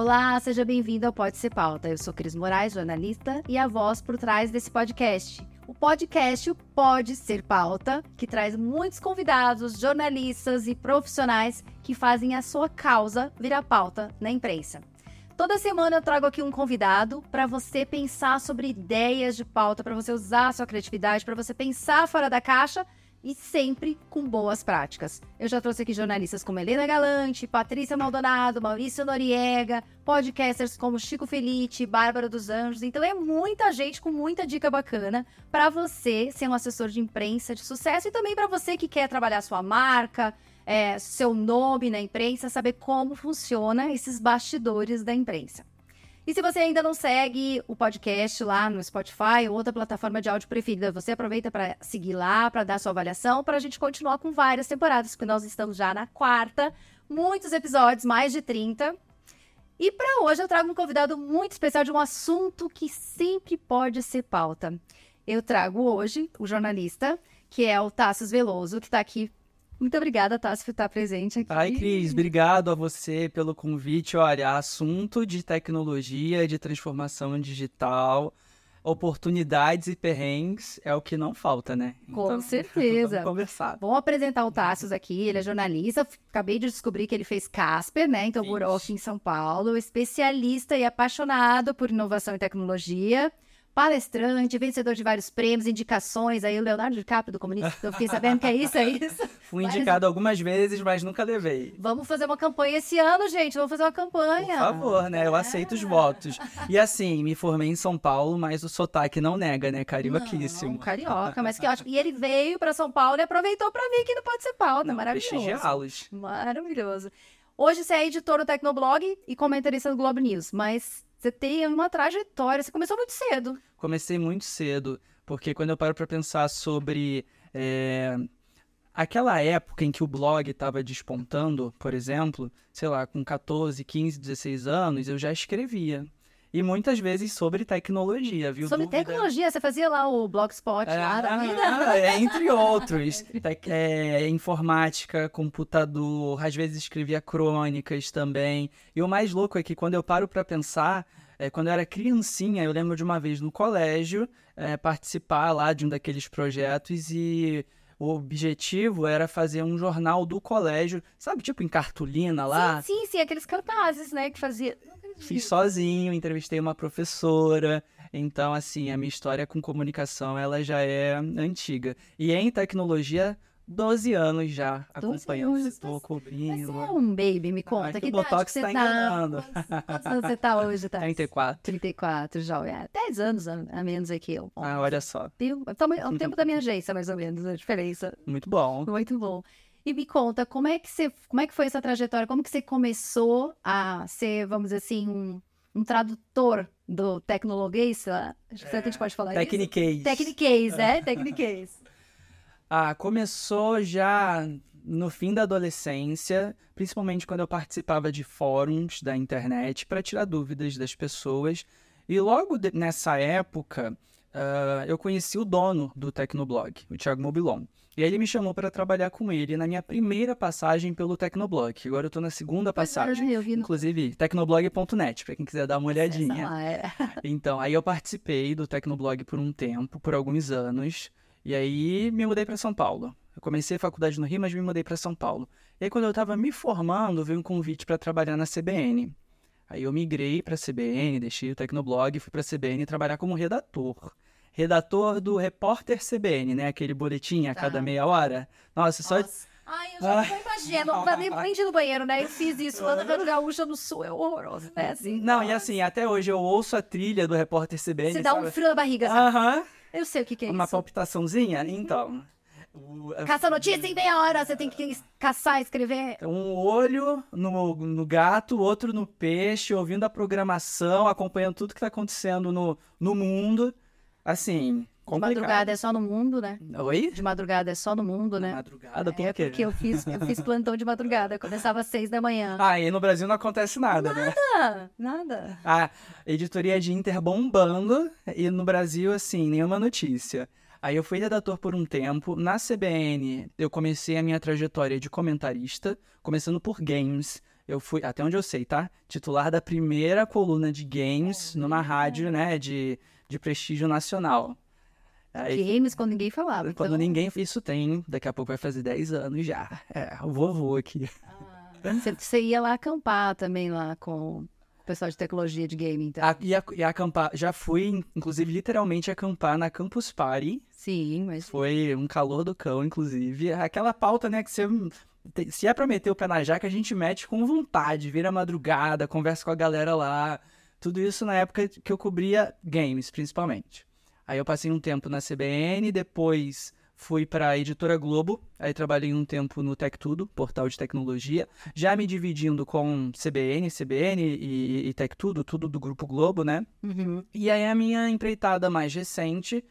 Olá, seja bem-vindo ao Pode Ser Pauta. Eu sou Cris Moraes, jornalista e a voz por trás desse podcast. O podcast Pode Ser Pauta, que traz muitos convidados, jornalistas e profissionais que fazem a sua causa virar pauta na imprensa. Toda semana eu trago aqui um convidado para você pensar sobre ideias de pauta, para você usar a sua criatividade, para você pensar fora da caixa e sempre com boas práticas. Eu já trouxe aqui jornalistas como Helena Galante, Patrícia Maldonado, Maurício Noriega, podcasters como Chico Felite, Bárbara dos Anjos. Então é muita gente com muita dica bacana para você ser um assessor de imprensa de sucesso e também para você que quer trabalhar sua marca, é, seu nome na imprensa, saber como funciona esses bastidores da imprensa. E se você ainda não segue o podcast lá no Spotify ou outra plataforma de áudio preferida, você aproveita para seguir lá, para dar sua avaliação, para a gente continuar com várias temporadas, porque nós estamos já na quarta, muitos episódios, mais de 30. E para hoje eu trago um convidado muito especial de um assunto que sempre pode ser pauta. Eu trago hoje o jornalista, que é o Tassos Veloso, que está aqui muito obrigada, Tassi, por estar presente aqui. Ai, Cris, obrigado a você pelo convite. Olha, assunto de tecnologia, de transformação digital, oportunidades e perrengues é o que não falta, né? Com então, certeza. Vamos conversar. Vamos apresentar o Tassius aqui, ele é jornalista, acabei de descobrir que ele fez Casper, né? Então, aqui em São Paulo, especialista e apaixonado por inovação e tecnologia palestrante, vencedor de vários prêmios, indicações. Aí o Leonardo DiCaprio do Comunista, eu fiquei sabendo que é isso, é isso. Fui indicado mas... algumas vezes, mas nunca levei. Vamos fazer uma campanha esse ano, gente. Vamos fazer uma campanha. Por favor, né? Eu é. aceito os votos. E assim, me formei em São Paulo, mas o sotaque não nega, né? Carioquíssimo. Não, carioca, mas que ótimo. E ele veio para São Paulo e aproveitou para vir aqui no Pode Ser Pauta. Não, Maravilhoso. Maravilhoso. Hoje você é editor do Tecnoblog e comentarista do Globo News, mas você tem uma trajetória, você começou muito cedo. Comecei muito cedo, porque quando eu paro para pensar sobre é, aquela época em que o blog estava despontando, por exemplo, sei lá, com 14, 15, 16 anos, eu já escrevia. E muitas vezes sobre tecnologia, viu? Sobre Dúvida... tecnologia, você fazia lá o Blogspot, é, lá da vida. É, entre outros. é, informática, computador, às vezes escrevia crônicas também. E o mais louco é que quando eu paro para pensar, é, quando eu era criancinha, eu lembro de uma vez no colégio é, participar lá de um daqueles projetos e o objetivo era fazer um jornal do colégio, sabe, tipo em cartolina lá? Sim, sim, sim aqueles cartazes, né, que fazia. Fiz sozinho, entrevistei uma professora. Então, assim, a minha história com comunicação, ela já é antiga. E em tecnologia, 12 anos já acompanhando, estou cobrindo. Você é um baby, me conta. Ah, que, que Botox você tá enganando. Quantos anos você tá hoje, tá? 34. 34, já. É 10 anos a, a menos aqui. Eu. Ah, olha só. É o tempo da minha agência, mais ou menos, a diferença. Muito bom. Muito bom. E me conta, como é que você, como é que foi essa trajetória? Como que você começou a ser, vamos dizer assim, um, um tradutor do tecnologuês? Acho que a gente pode falar Tecniquez. isso. Tecniquez. Tecniquez, é? Tecniquez. ah, começou já no fim da adolescência, principalmente quando eu participava de fóruns da internet para tirar dúvidas das pessoas. E logo de, nessa época, uh, eu conheci o dono do Tecnoblog, o Thiago Mobilon. E aí ele me chamou para trabalhar com ele na minha primeira passagem pelo Tecnoblog. Agora eu tô na segunda passagem. Eu vi no... Inclusive, tecnoblog.net, para quem quiser dar uma olhadinha. É. então, aí eu participei do Tecnoblog por um tempo, por alguns anos. E aí me mudei para São Paulo. Eu comecei a faculdade no Rio, mas me mudei para São Paulo. E aí quando eu estava me formando, veio um convite para trabalhar na CBN. Aí eu migrei para a CBN, deixei o Tecnoblog e fui para a CBN trabalhar como redator redator do Repórter CBN, né? Aquele boletim a cada tá. meia hora. Nossa, só. Nossa. Ai, eu já ah. imagino. Não nem no banheiro, né? Eu fiz isso lá no Gaúcha no Sul. É horroroso, né? Assim, não, nossa. e assim, até hoje eu ouço a trilha do Repórter CBN. Você dá um frio na barriga, sabe? Aham. Eu sei o que, que é Uma isso. Uma palpitaçãozinha? Então. Caça notícia em meia hora, você tem que caçar, escrever. Um olho no, no gato, outro no peixe, ouvindo a programação, acompanhando tudo que está acontecendo no, no mundo. Assim, complicado. De madrugada é só no mundo, né? Oi? De madrugada é só no mundo, né? De madrugada, por é quê? Porque eu fiz, eu fiz plantão de madrugada, começava às seis da manhã. Ah, e no Brasil não acontece nada, nada né? Nada, nada. A editoria de Inter bombando e no Brasil, assim, nenhuma notícia. Aí eu fui redator por um tempo. Na CBN, eu comecei a minha trajetória de comentarista, começando por games. eu fui, até onde eu sei, tá? Titular da primeira coluna de games numa rádio, né, de, de prestígio nacional. Aí, games quando ninguém falava. Quando então... ninguém. Isso tem, daqui a pouco vai fazer 10 anos já. É, o vovô aqui. Ah, você ia lá acampar também lá com o pessoal de tecnologia de game, então. A, e, a, e acampar, já fui, inclusive, literalmente acampar na Campus Party. Sim, mas. Foi um calor do cão, inclusive. Aquela pauta, né, que você se é pra meter o pé na jaca, a gente mete com vontade, vira madrugada, conversa com a galera lá. Tudo isso na época que eu cobria games, principalmente. Aí eu passei um tempo na CBN, depois fui para a Editora Globo, aí trabalhei um tempo no Tech Tudo, portal de tecnologia, já me dividindo com CBN, CBN e, e Tech Tudo, tudo do Grupo Globo, né? Uhum. E aí a minha empreitada mais recente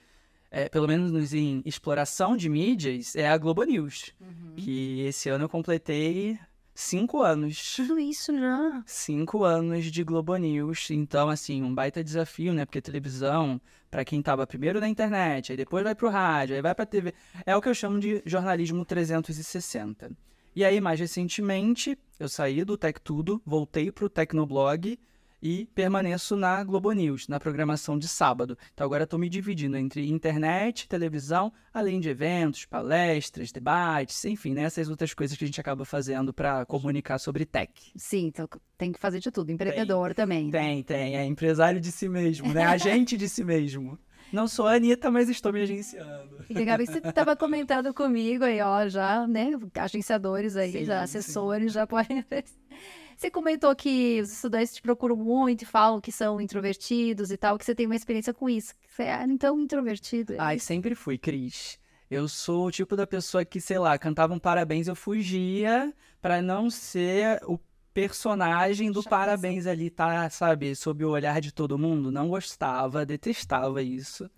é, pelo menos em exploração de mídias, é a Globo News. Uhum. Que esse ano eu completei cinco anos. Tudo isso já. Cinco anos de Globo News. Então, assim, um baita desafio, né? Porque televisão, para quem tava primeiro na internet, aí depois vai pro rádio, aí vai pra TV. É o que eu chamo de jornalismo 360. E aí, mais recentemente, eu saí do Tech Tudo, voltei pro Tecnoblog e permaneço na Globo News, na programação de sábado. Então agora estou me dividindo entre internet, televisão, além de eventos, palestras, debates, enfim, né, essas outras coisas que a gente acaba fazendo para comunicar sobre tech. Sim, então tem que fazer de tudo, empreendedor tem, também. Tem, tem, é empresário de si mesmo, né, agente de si mesmo. Não sou a Anitta, mas estou me agenciando. E Gabi, você estava comentando comigo aí, ó, já, né, agenciadores aí, sim, já assessores, sim. já podem... Você comentou que os estudantes te procuram muito e falam que são introvertidos e tal, que você tem uma experiência com isso. Você é então introvertido. É Ai, sempre fui, Cris. Eu sou o tipo da pessoa que, sei lá, cantavam parabéns, eu fugia para não ser o personagem do parabéns ali, tá, sabe, sob o olhar de todo mundo. Não gostava, detestava isso.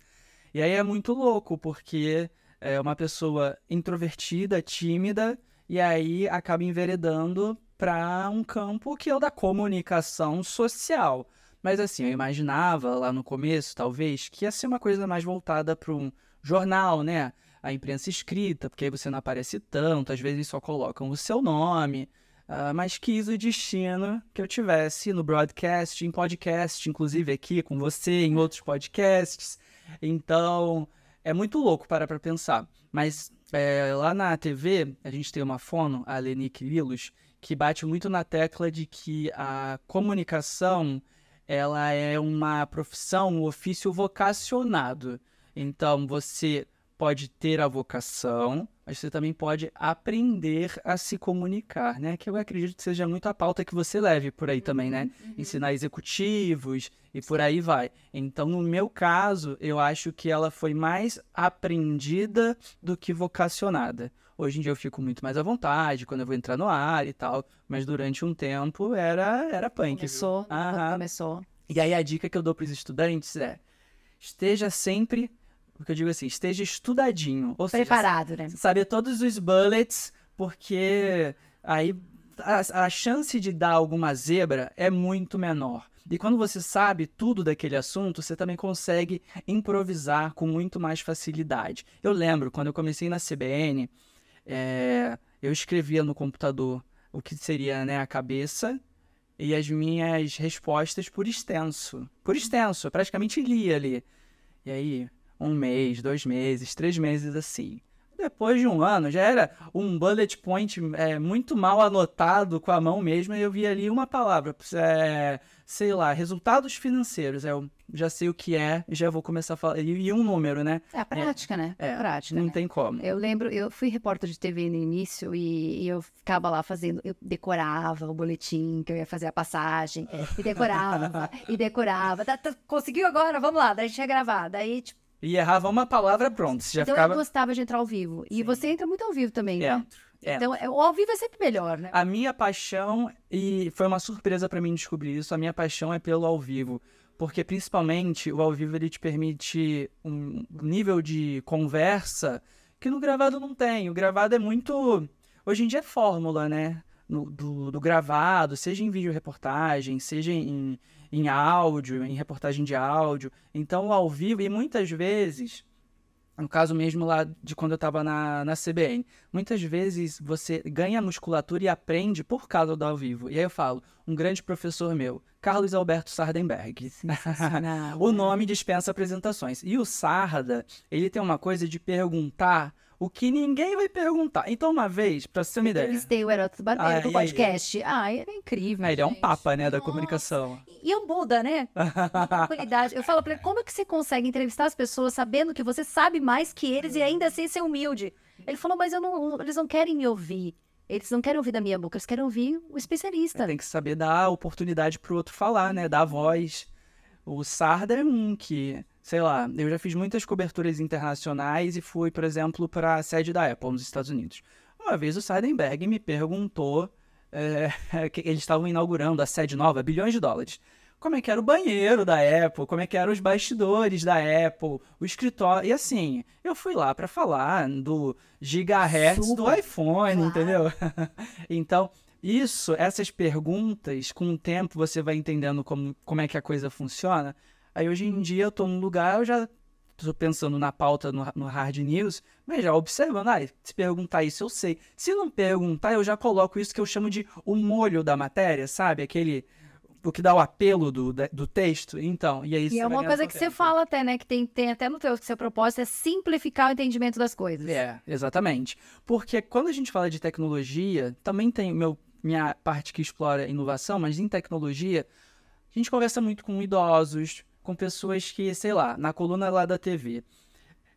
E aí é muito louco, porque é uma pessoa introvertida, tímida, e aí acaba enveredando para um campo que é o da comunicação social. Mas assim, eu imaginava lá no começo, talvez, que ia ser uma coisa mais voltada para um jornal, né? A imprensa escrita, porque aí você não aparece tanto, às vezes só colocam o seu nome. Uh, mas quis o destino que eu tivesse no broadcast, em podcast, inclusive aqui com você, em outros podcasts. Então, é muito louco parar para pensar. Mas é, lá na TV, a gente tem uma fono, a Lenique Lilos, que bate muito na tecla de que a comunicação ela é uma profissão, um ofício vocacionado. Então, você pode ter a vocação, mas você também pode aprender a se comunicar, né? Que eu acredito que seja muito a pauta que você leve por aí também, né? Uhum. Ensinar executivos e por aí vai. Então, no meu caso, eu acho que ela foi mais aprendida do que vocacionada. Hoje em dia eu fico muito mais à vontade quando eu vou entrar no ar e tal, mas durante um tempo era, era punk. Começou, Aham. começou. E aí a dica que eu dou para os estudantes é: esteja sempre, o que eu digo assim, esteja estudadinho. Ou Preparado, seja, né? Saber todos os bullets, porque aí a, a chance de dar alguma zebra é muito menor. E quando você sabe tudo daquele assunto, você também consegue improvisar com muito mais facilidade. Eu lembro, quando eu comecei na CBN, é, eu escrevia no computador o que seria né, a cabeça e as minhas respostas por extenso. Por extenso, eu praticamente lia ali. E aí, um mês, dois meses, três meses assim. Depois de um ano, já era um bullet point é, muito mal anotado com a mão mesmo, e eu vi ali uma palavra, é, sei lá, resultados financeiros. Eu já sei o que é, já vou começar a falar. E, um número, né? É a prática, é, né? É, a prática. Não né? tem como. Eu lembro, eu fui repórter de TV no início e, e, eu ficava lá fazendo, eu decorava o boletim, que eu ia fazer a passagem, e decorava, e decorava. Tá, tá, conseguiu agora? Vamos lá, daí a gente ia gravar. Daí, tipo, e errava uma palavra, pronto. Você já então ficava... eu gostava de entrar ao vivo. E Sim. você entra muito ao vivo também, né? Entro. Então, é, o ao vivo é sempre melhor, né? A minha paixão, e foi uma surpresa para mim descobrir isso, a minha paixão é pelo ao vivo. Porque, principalmente, o ao vivo ele te permite um nível de conversa que no gravado não tem. O gravado é muito. Hoje em dia é fórmula, né? No, do, do gravado, seja em vídeo reportagem, seja em, em áudio, em reportagem de áudio. Então, ao vivo, e muitas vezes no caso mesmo lá de quando eu estava na, na CBN, muitas vezes você ganha musculatura e aprende por causa do ao vivo. E aí eu falo, um grande professor meu, Carlos Alberto Sardenberg. o nome dispensa apresentações. E o Sarda, ele tem uma coisa de perguntar o que ninguém vai perguntar. Então, uma vez, pra você ter uma ideia. Entrevistei o Heroto Barbeiro ah, no podcast. Ah, ele é incrível. Ele é um papa, né, da Nossa. comunicação. E um Buda, né? Qualidade. Eu falo pra ele, como é que você consegue entrevistar as pessoas sabendo que você sabe mais que eles e ainda assim ser humilde? Ele falou, mas eu não, eles não querem me ouvir. Eles não querem ouvir da minha boca, eles querem ouvir o especialista. Tem que saber dar oportunidade pro outro falar, né? Dar voz. O Sarda é um que sei lá, eu já fiz muitas coberturas internacionais e fui, por exemplo, para a sede da Apple nos Estados Unidos. Uma vez o Seidenberg me perguntou, é, que eles estavam inaugurando a sede nova, bilhões de dólares. Como é que era o banheiro da Apple, como é que eram os bastidores da Apple, o escritório. E assim, eu fui lá para falar do gigahertz Super. do iPhone, entendeu? então, isso, essas perguntas, com o tempo você vai entendendo como, como é que a coisa funciona. Aí hoje em dia eu tô num lugar, eu já tô pensando na pauta no, no hard news, mas já observando, ah, se perguntar isso eu sei. Se não perguntar, eu já coloco isso que eu chamo de o molho da matéria, sabe? Aquele o que dá o apelo do, do texto. Então, e é isso. E é uma coisa que você fala até, né? Que tem, tem até no teu seu propósito é simplificar o entendimento das coisas. É, exatamente. Porque quando a gente fala de tecnologia, também tem meu, minha parte que explora inovação, mas em tecnologia, a gente conversa muito com idosos, com pessoas que, sei lá, na coluna lá da TV.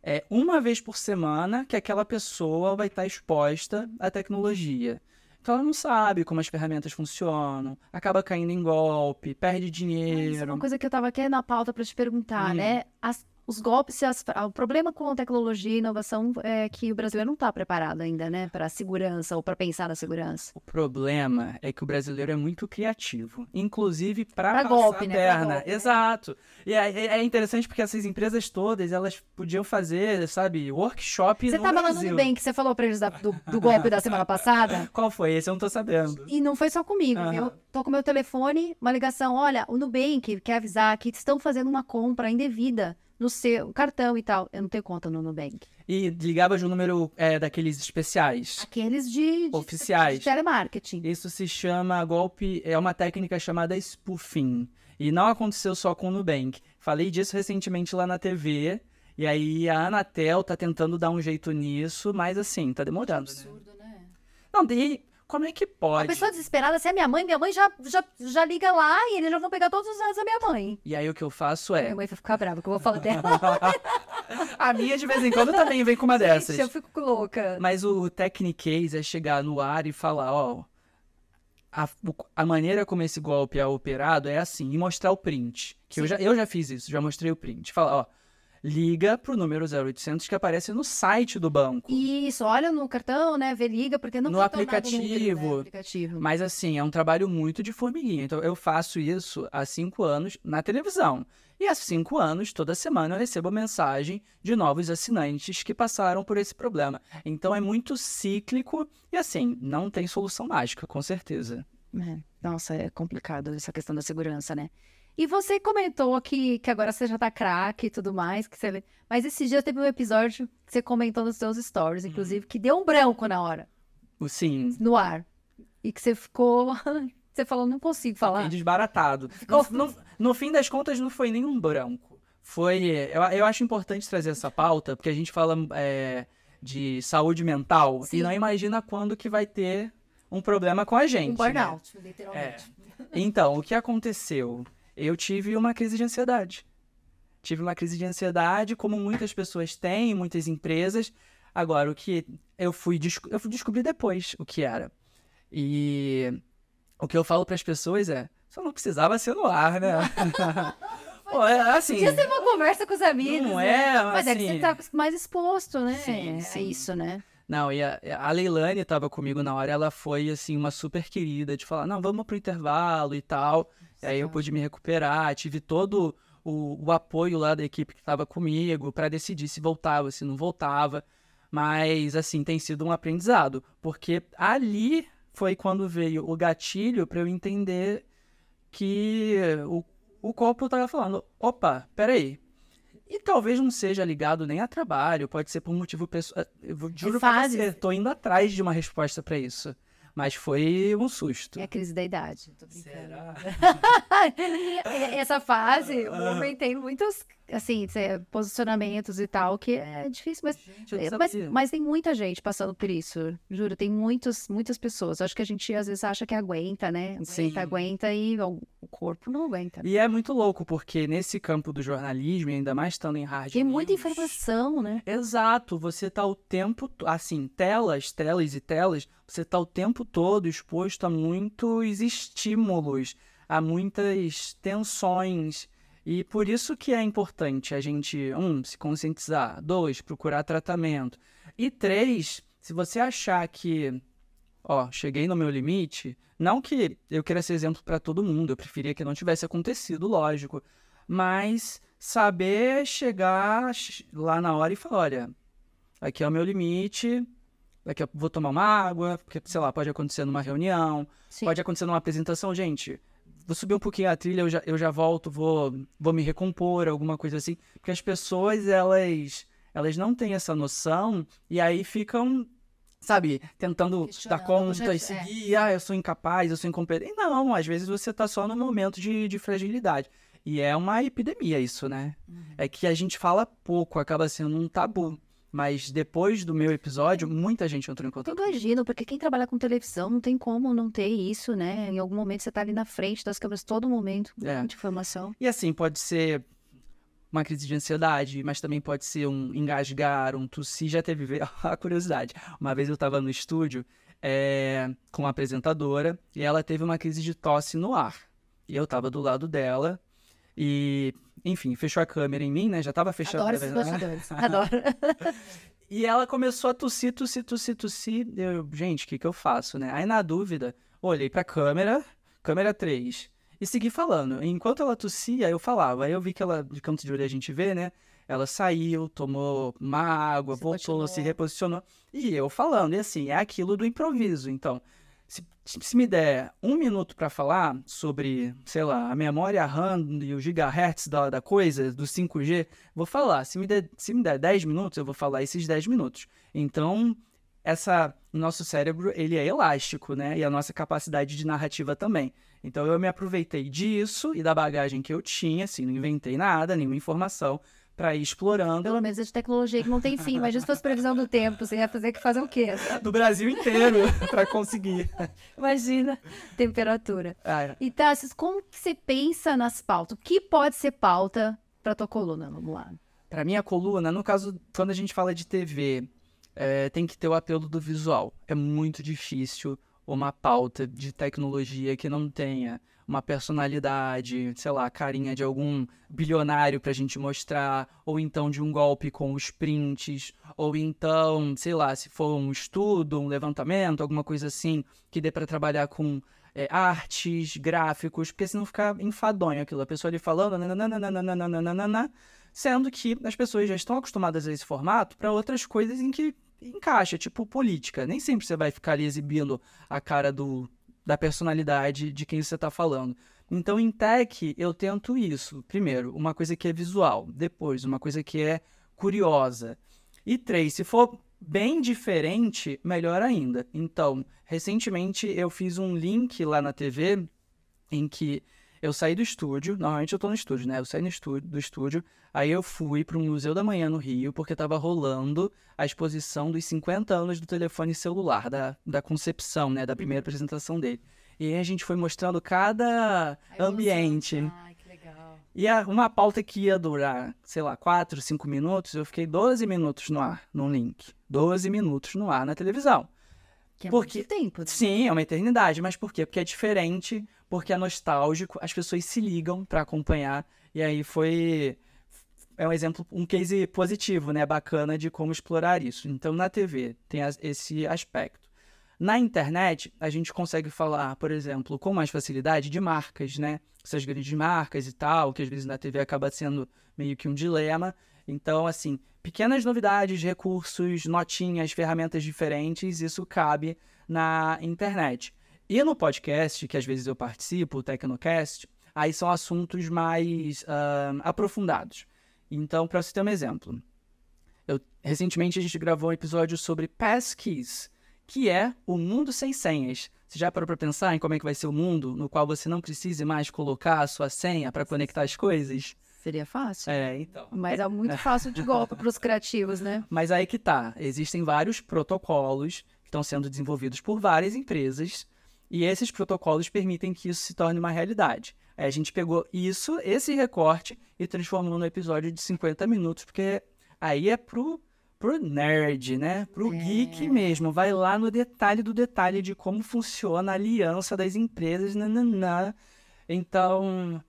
É uma vez por semana que aquela pessoa vai estar exposta à tecnologia. Então ela não sabe como as ferramentas funcionam, acaba caindo em golpe, perde dinheiro. Mas uma coisa que eu estava aqui na pauta para te perguntar, hum. né? As, os golpes, as, o problema com a tecnologia e inovação é que o brasileiro não está preparado ainda, né, para segurança ou para pensar na segurança. O problema é que o brasileiro é muito criativo, inclusive para golpe, né? Perna. Golpe, né? Exato. E é, é, é, interessante porque essas empresas todas elas podiam fazer, sabe, workshop Você no Brasil. falando bem que você falou para eles da, do, do, golpe da semana passada? Qual foi? Esse eu não tô sabendo. E não foi só comigo, uhum. viu? Tô com meu telefone, uma ligação, olha, o Nubank quer avisar que estão fazendo uma compra indevida no seu cartão e tal. Eu não tenho conta no Nubank. E ligava de um número é, daqueles especiais. Aqueles de, de oficiais. De telemarketing. Isso se chama golpe, é uma técnica chamada spoofing. E não aconteceu só com o Nubank. Falei disso recentemente lá na TV. E aí a Anatel tá tentando dar um jeito nisso, mas assim, tá demorando. Que né? absurdo, né? né? Não, e como é que pode? A pessoa desesperada, se é minha mãe, minha mãe já, já, já liga lá e eles já vão pegar todos os dados da minha mãe. E aí o que eu faço é. Minha mãe vai ficar brava que eu vou falar dela. a minha, de vez em quando, também vem com uma dessas. eu fico louca. Mas o Technicase é chegar no ar e falar, ó. A, a maneira como esse golpe é operado é assim, e mostrar o print. Que eu já, eu já fiz isso, já mostrei o print. Fala, ó liga pro número 0800 que aparece no site do banco. Isso, olha no cartão, né? Vê liga, porque não no aplicativo, número, né? aplicativo. Mas assim, é um trabalho muito de formiguinha. Então eu faço isso há cinco anos na televisão. E há cinco anos, toda semana, eu recebo mensagem de novos assinantes que passaram por esse problema. Então é muito cíclico e assim, não tem solução mágica, com certeza. É. Nossa, é complicado essa questão da segurança, né? E você comentou que, que agora você já tá craque e tudo mais, que você... mas esse dia teve um episódio que você comentou nos seus stories, inclusive, que deu um branco na hora. Sim. No ar. E que você ficou. Você falou, não consigo falar. Fiquei desbaratado. Ficou... No, no, no, fim das contas, não foi nenhum branco. Foi. Eu, eu acho importante trazer essa pauta, porque a gente fala é, de saúde mental Sim. e não imagina quando que vai ter um problema com a gente. Um burnout, né? literalmente. É. Então, o que aconteceu? Eu tive uma crise de ansiedade. Tive uma crise de ansiedade, como muitas pessoas têm, muitas empresas. Agora, o que eu fui, eu fui descobrir depois o que era. E o que eu falo para as pessoas é: só não precisava ser no ar, né? Pô, é, assim, Podia ser uma conversa com os amigos. Não né? é, mas, mas assim, é que você tá mais exposto, né? Sim, é sim. É isso, né? Não, e a, a Leilane estava comigo na hora, ela foi, assim, uma super querida de falar, não, vamos pro intervalo e tal. E aí eu pude me recuperar, tive todo o, o apoio lá da equipe que estava comigo para decidir se voltava, se não voltava. Mas, assim, tem sido um aprendizado, porque ali foi quando veio o gatilho para eu entender que o, o corpo estava falando: opa, peraí, E talvez não seja ligado nem a trabalho, pode ser por motivo pessoal. Eu juro pra você, tô indo atrás de uma resposta pra isso. Mas foi um susto. É a crise da idade. Tô brincando. Será? Essa fase, o Ah. homem tem muitos, assim, posicionamentos e tal, que é difícil, mas, Gente, é, mas, mas tem muita gente passando por isso. Juro, tem muitos, muitas pessoas. Acho que a gente às vezes acha que aguenta, né? Aguenta, Sim. aguenta e corpo não aguenta. E é muito louco, porque nesse campo do jornalismo, e ainda mais estando em hard Tem muita news, informação, né? Exato, você tá o tempo, assim, telas, telas e telas, você tá o tempo todo exposto a muitos estímulos, a muitas tensões. E por isso que é importante a gente, um, se conscientizar, dois, procurar tratamento. E três, se você achar que, ó, cheguei no meu limite, não que eu queira ser exemplo para todo mundo, eu preferia que não tivesse acontecido, lógico, mas saber chegar ch- lá na hora e falar, olha, aqui é o meu limite, daqui a pouco vou tomar uma água, porque, sei lá, pode acontecer numa reunião, Sim. pode acontecer numa apresentação, gente, vou subir um pouquinho a trilha, eu já, eu já volto, vou, vou me recompor, alguma coisa assim, porque as pessoas, elas, elas não têm essa noção e aí ficam, sabe, tentando dar conta já- é. e seguir, ah, eu sou incapaz, eu sou incompetente. Não, às vezes você tá só no momento de, de fragilidade. E é uma epidemia isso, né? É que a gente fala pouco, acaba sendo um tabu. Mas depois do meu episódio, muita gente entrou em Eu contato. imagino, porque quem trabalha com televisão não tem como não ter isso, né? Em algum momento você tá ali na frente das câmeras todo momento, É. muita informação. E assim, pode ser uma crise de ansiedade, mas também pode ser um engasgar, um tossir. Já teve ve- a curiosidade. Uma vez eu estava no estúdio é, com uma apresentadora e ela teve uma crise de tosse no ar. E eu estava do lado dela e, enfim, fechou a câmera em mim, né? Já estava fechando. Adoro esses bastidores. Adoro. E ela começou a tossir, tossir, tossir, tossir. Eu, gente, o que que eu faço, né? Aí, na dúvida, olhei pra câmera, câmera 3, e segui falando. Enquanto ela tossia, eu falava. Aí eu vi que ela, de canto de olho a gente vê, né? Ela saiu, tomou uma água, Se voltou, continuou. se reposicionou. E eu falando. E assim, é aquilo do improviso. Então, se, se me der um minuto pra falar sobre, sei lá, a memória RAM e o gigahertz da, da coisa, do 5G, vou falar. Se me, der, se me der 10 minutos, eu vou falar esses 10 minutos. Então, essa, o nosso cérebro, ele é elástico, né? E a nossa capacidade de narrativa também. Então, eu me aproveitei disso e da bagagem que eu tinha, assim, não inventei nada, nenhuma informação, para ir explorando Pelo menos é de tecnologia que não tem fim. Imagina se fosse previsão do tempo, você ia fazer que fazer o quê? do Brasil inteiro para conseguir. Imagina, temperatura. Ah, E Tassis, como que você pensa nas pautas? O que pode ser pauta para tua coluna? Vamos lá. Para minha coluna, no caso, quando a gente fala de TV, é, tem que ter o apelo do visual. É muito difícil uma pauta de tecnologia que não tenha uma personalidade, sei lá, carinha de algum bilionário pra gente mostrar, ou então de um golpe com os prints, ou então, sei lá, se for um estudo, um levantamento, alguma coisa assim, que dê pra trabalhar com é, artes, gráficos, porque senão fica enfadonho aquilo. A pessoa ali falando, nananana, sendo que as pessoas já estão acostumadas a esse formato para outras coisas em que encaixa, tipo política. Nem sempre você vai ficar ali exibindo a cara do, da personalidade de quem você está falando. Então, em tech, eu tento isso. Primeiro, uma coisa que é visual. Depois, uma coisa que é curiosa. E três, se for bem diferente, melhor ainda. Então, recentemente eu fiz um link lá na TV em que eu saí do estúdio, normalmente eu tô no estúdio, né? Eu saí no estúdio, do estúdio, aí eu fui para o Museu da Manhã no Rio, porque tava rolando a exposição dos 50 anos do telefone celular, da, da concepção, né? Da primeira apresentação dele. E aí a gente foi mostrando cada ambiente. Ai, que legal. E a- uma pauta que ia durar, sei lá, 4, 5 minutos, eu fiquei 12 minutos no ar, num link. 12 minutos no ar na televisão. Que é Porque- muito tempo. né? Sim, é uma eternidade, mas por quê? Porque é diferente, porque é nostálgico, as pessoas se ligam pra acompanhar, e aí foi. É um exemplo, um case positivo, né? Bacana de como explorar isso. Então, na TV, tem esse aspecto. Na internet, a gente consegue falar, por exemplo, com mais facilidade de marcas, né? Essas grandes marcas e tal, que às vezes na TV acaba sendo meio que um dilema. Então, assim, pequenas novidades, recursos, notinhas, ferramentas diferentes, isso cabe na internet. E no podcast, que às vezes eu participo, o Tecnocast, aí são assuntos mais ah, aprofundados. Então, para você ter um exemplo, eu, recentemente a gente gravou um episódio sobre passkeys, que é o mundo sem senhas. Você já parou para pensar em como é que vai ser o mundo no qual você não precise mais colocar a sua senha para conectar as coisas? Seria fácil. É, então. Mas é muito fácil de golpe para os criativos, né? Mas aí que tá. Existem vários protocolos que estão sendo desenvolvidos por várias empresas e esses protocolos permitem que isso se torne uma realidade. Aí a gente pegou isso, esse recorte, e transformou num episódio de 50 minutos, porque aí é pro, pro nerd, né? Pro É. geek mesmo. Vai lá no detalhe do detalhe de como funciona a aliança das empresas. Nananã. Então,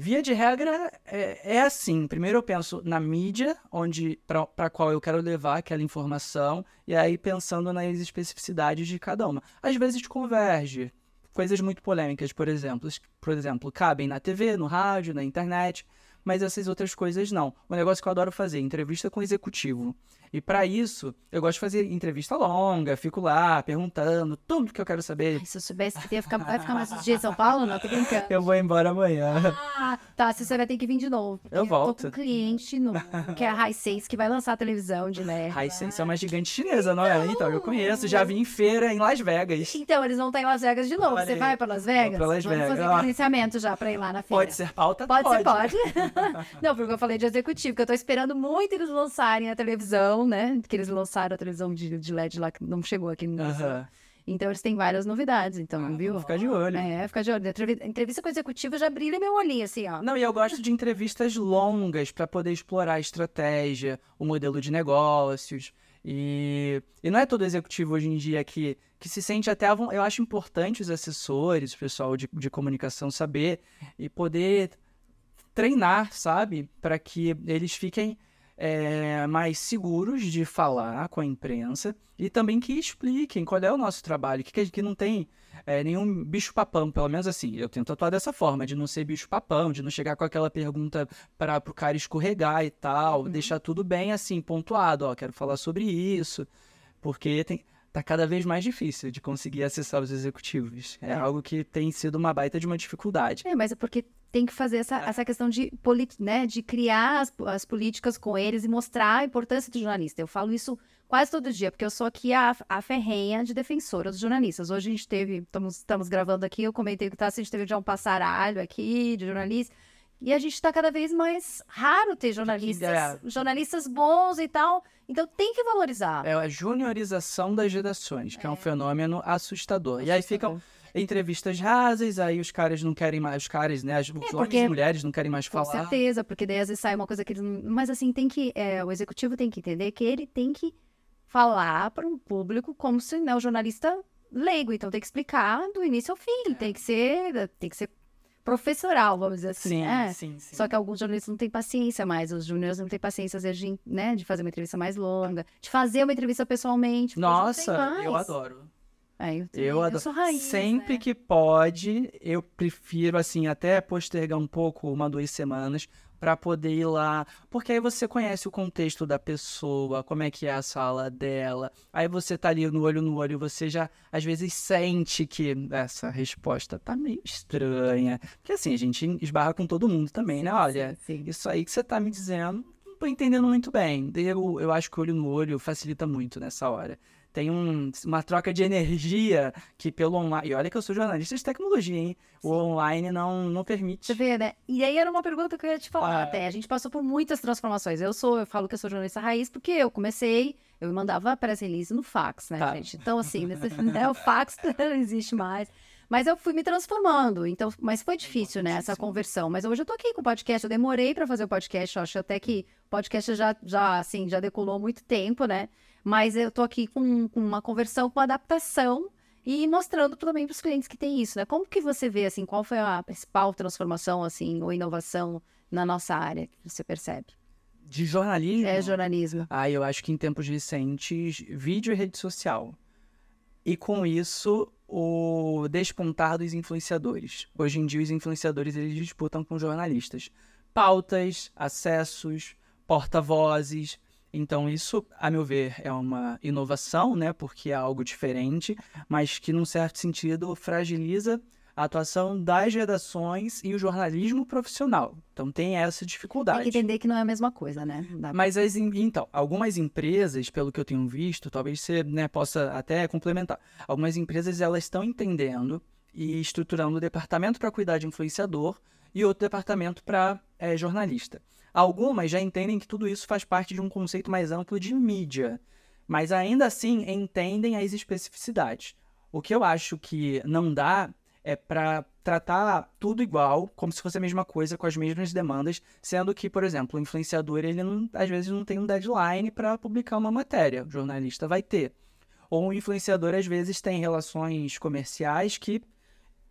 via de regra, é, é assim. Primeiro eu penso na mídia, onde para a qual eu quero levar aquela informação, e aí pensando nas especificidades de cada uma. Às vezes converge. Coisas muito polêmicas, por exemplo, por exemplo, cabem na TV, no rádio, na internet, mas essas outras coisas não. Um negócio que eu adoro fazer, entrevista com executivo. E para isso, eu gosto de fazer entrevista longa, fico lá perguntando tudo que eu quero saber. Ai, se eu soubesse que ia ficar, vai ficar mais uns dias em São Paulo, não, tô brincando. Eu vou embora amanhã. Ah, tá, se você vai ter que vir de novo. Eu tô volto. com um cliente novo, que é a Hisense, que vai lançar a televisão de né? Hisense é uma gigante chinesa, não é? Então, eu conheço, já vi em feira em Las Vegas. Então, eles vão estar em Las Vegas de novo. Olha Você aí. vai para Las Vegas? pra Las Vamos Vegas. fazer Ó. credenciamento já para ir lá na feira. Pode ser pauta? Pode, ser, pode. não, porque eu falei de executivo, que eu tô esperando muito eles lançarem a televisão, né? Que eles lançaram a televisão de, de LED lá, que não chegou aqui no Brasil. Então eles têm várias novidades, então, Ah, viu? ficar de olho. É, ficar de olho. Entrevi- Entrevista com o executivo já brilha meu olhinho, assim, ó. Não, e eu gosto de entrevistas longas para poder explorar a estratégia, o modelo de negócios. E, e não é todo executivo hoje em dia que, que se sente até. Eu acho importante os assessores, o pessoal de, de comunicação saber e poder treinar, sabe? Para que eles fiquem é, mais seguros de falar com a imprensa e também que expliquem qual é o nosso trabalho, que, que não tem é, nenhum bicho-papão, pelo menos assim. Eu tento atuar dessa forma, de não ser bicho-papão, de não chegar com aquela pergunta para o cara escorregar e tal, deixar tudo bem assim, pontuado. Ó, quero falar sobre isso, porque tem, tá cada vez mais difícil de conseguir acessar os executivos. É, É. algo que tem sido uma baita de uma dificuldade. É, mas é porque tem que fazer essa, essa questão de, né, de criar as, as políticas com eles e mostrar a importância do jornalista. Eu falo isso quase todo dia, porque eu sou aqui a, a ferrenha de defensora dos jornalistas. Hoje a gente teve, estamos, estamos gravando aqui, eu comentei que tá, a gente teve já um passaralho aqui de jornalistas. E a gente está cada vez mais raro ter jornalistas, é. jornalistas bons e tal. Então tem que valorizar. É a juniorização das gerações, que é, um fenômeno assustador. E aí ficam entrevistas rasas, aí os caras não querem mais, os caras, né, as, os homens e mulheres não querem mais Com falar. certeza, porque daí às vezes sai uma coisa que eles não... Mas assim, tem que... é, o executivo tem que entender que ele tem que falar para um público como se né, o jornalista leigo. Então tem que explicar do início ao fim. Tem que ser... Tem que ser professoral, vamos dizer assim. Sim, né? sim, sim. Só que alguns jornalistas não têm paciência mais. Os júniores não têm paciência, às vezes, de, né, de fazer uma entrevista mais longa, de fazer uma entrevista pessoalmente. Nossa, eu adoro. É, eu, Eu eu adoro. raiz, Sempre né? que pode, eu prefiro, assim, até postergar um pouco, uma, duas semanas, para poder ir lá. Porque aí você conhece o contexto da pessoa, como é que é a sala dela. Aí você tá ali no olho no olho, você já, às vezes, sente que essa resposta tá meio estranha. Porque, assim, a gente esbarra com todo mundo também, né? Olha, Sim, sim. isso aí que você tá me dizendo, não tô entendendo muito bem. Eu, eu acho que olho no olho facilita muito nessa hora. Tem um- uma troca de energia que pelo online. E olha que eu sou jornalista de tecnologia, hein? O online não, não permite. Você vê, né? E aí era uma pergunta que eu ia te falar Ah. até. A gente passou por muitas transformações. Eu sou, eu falo que eu sou jornalista raiz porque eu comecei, eu mandava press release no fax, né, Tá. gente? Então, assim, né, o fax não existe mais. Mas eu fui me transformando, então, mas foi difícil, né, essa conversão. Mas hoje eu tô aqui com o podcast, eu demorei para fazer o podcast, eu acho até que o podcast já, já, assim, já decolou há muito tempo, né? Mas eu tô aqui com, com uma conversão, com adaptação e mostrando também para os clientes que tem isso, né? Como que você vê, assim, qual foi a principal transformação, assim, ou inovação na nossa área que você percebe? De jornalismo. É jornalismo. Ah, eu acho que em tempos recentes, vídeo e rede social. E com isso, o despontar dos influenciadores. Hoje em dia, os influenciadores eles disputam com jornalistas. Pautas, acessos, porta-vozes. Então, isso, a meu ver, é uma inovação, né? Porque é algo diferente, mas que, num certo sentido, fragiliza a atuação das redações e o jornalismo profissional. Então tem essa dificuldade. Tem que entender que não é a mesma coisa, né? Dá- Mas as, então, algumas empresas, pelo que eu tenho visto, talvez você né, possa até complementar. Algumas empresas elas estão entendendo e estruturando o departamento para cuidar de influenciador e outro departamento para jornalista. Algumas já entendem que tudo isso faz parte de um conceito mais amplo de mídia, mas ainda assim entendem as especificidades. O que eu acho que não dá é para tratar tudo igual, como se fosse a mesma coisa, com as mesmas demandas, sendo que, por exemplo, o influenciador, ele não- às vezes não tem um deadline para publicar uma matéria, o jornalista vai ter. Ou o influenciador, às vezes, tem relações comerciais que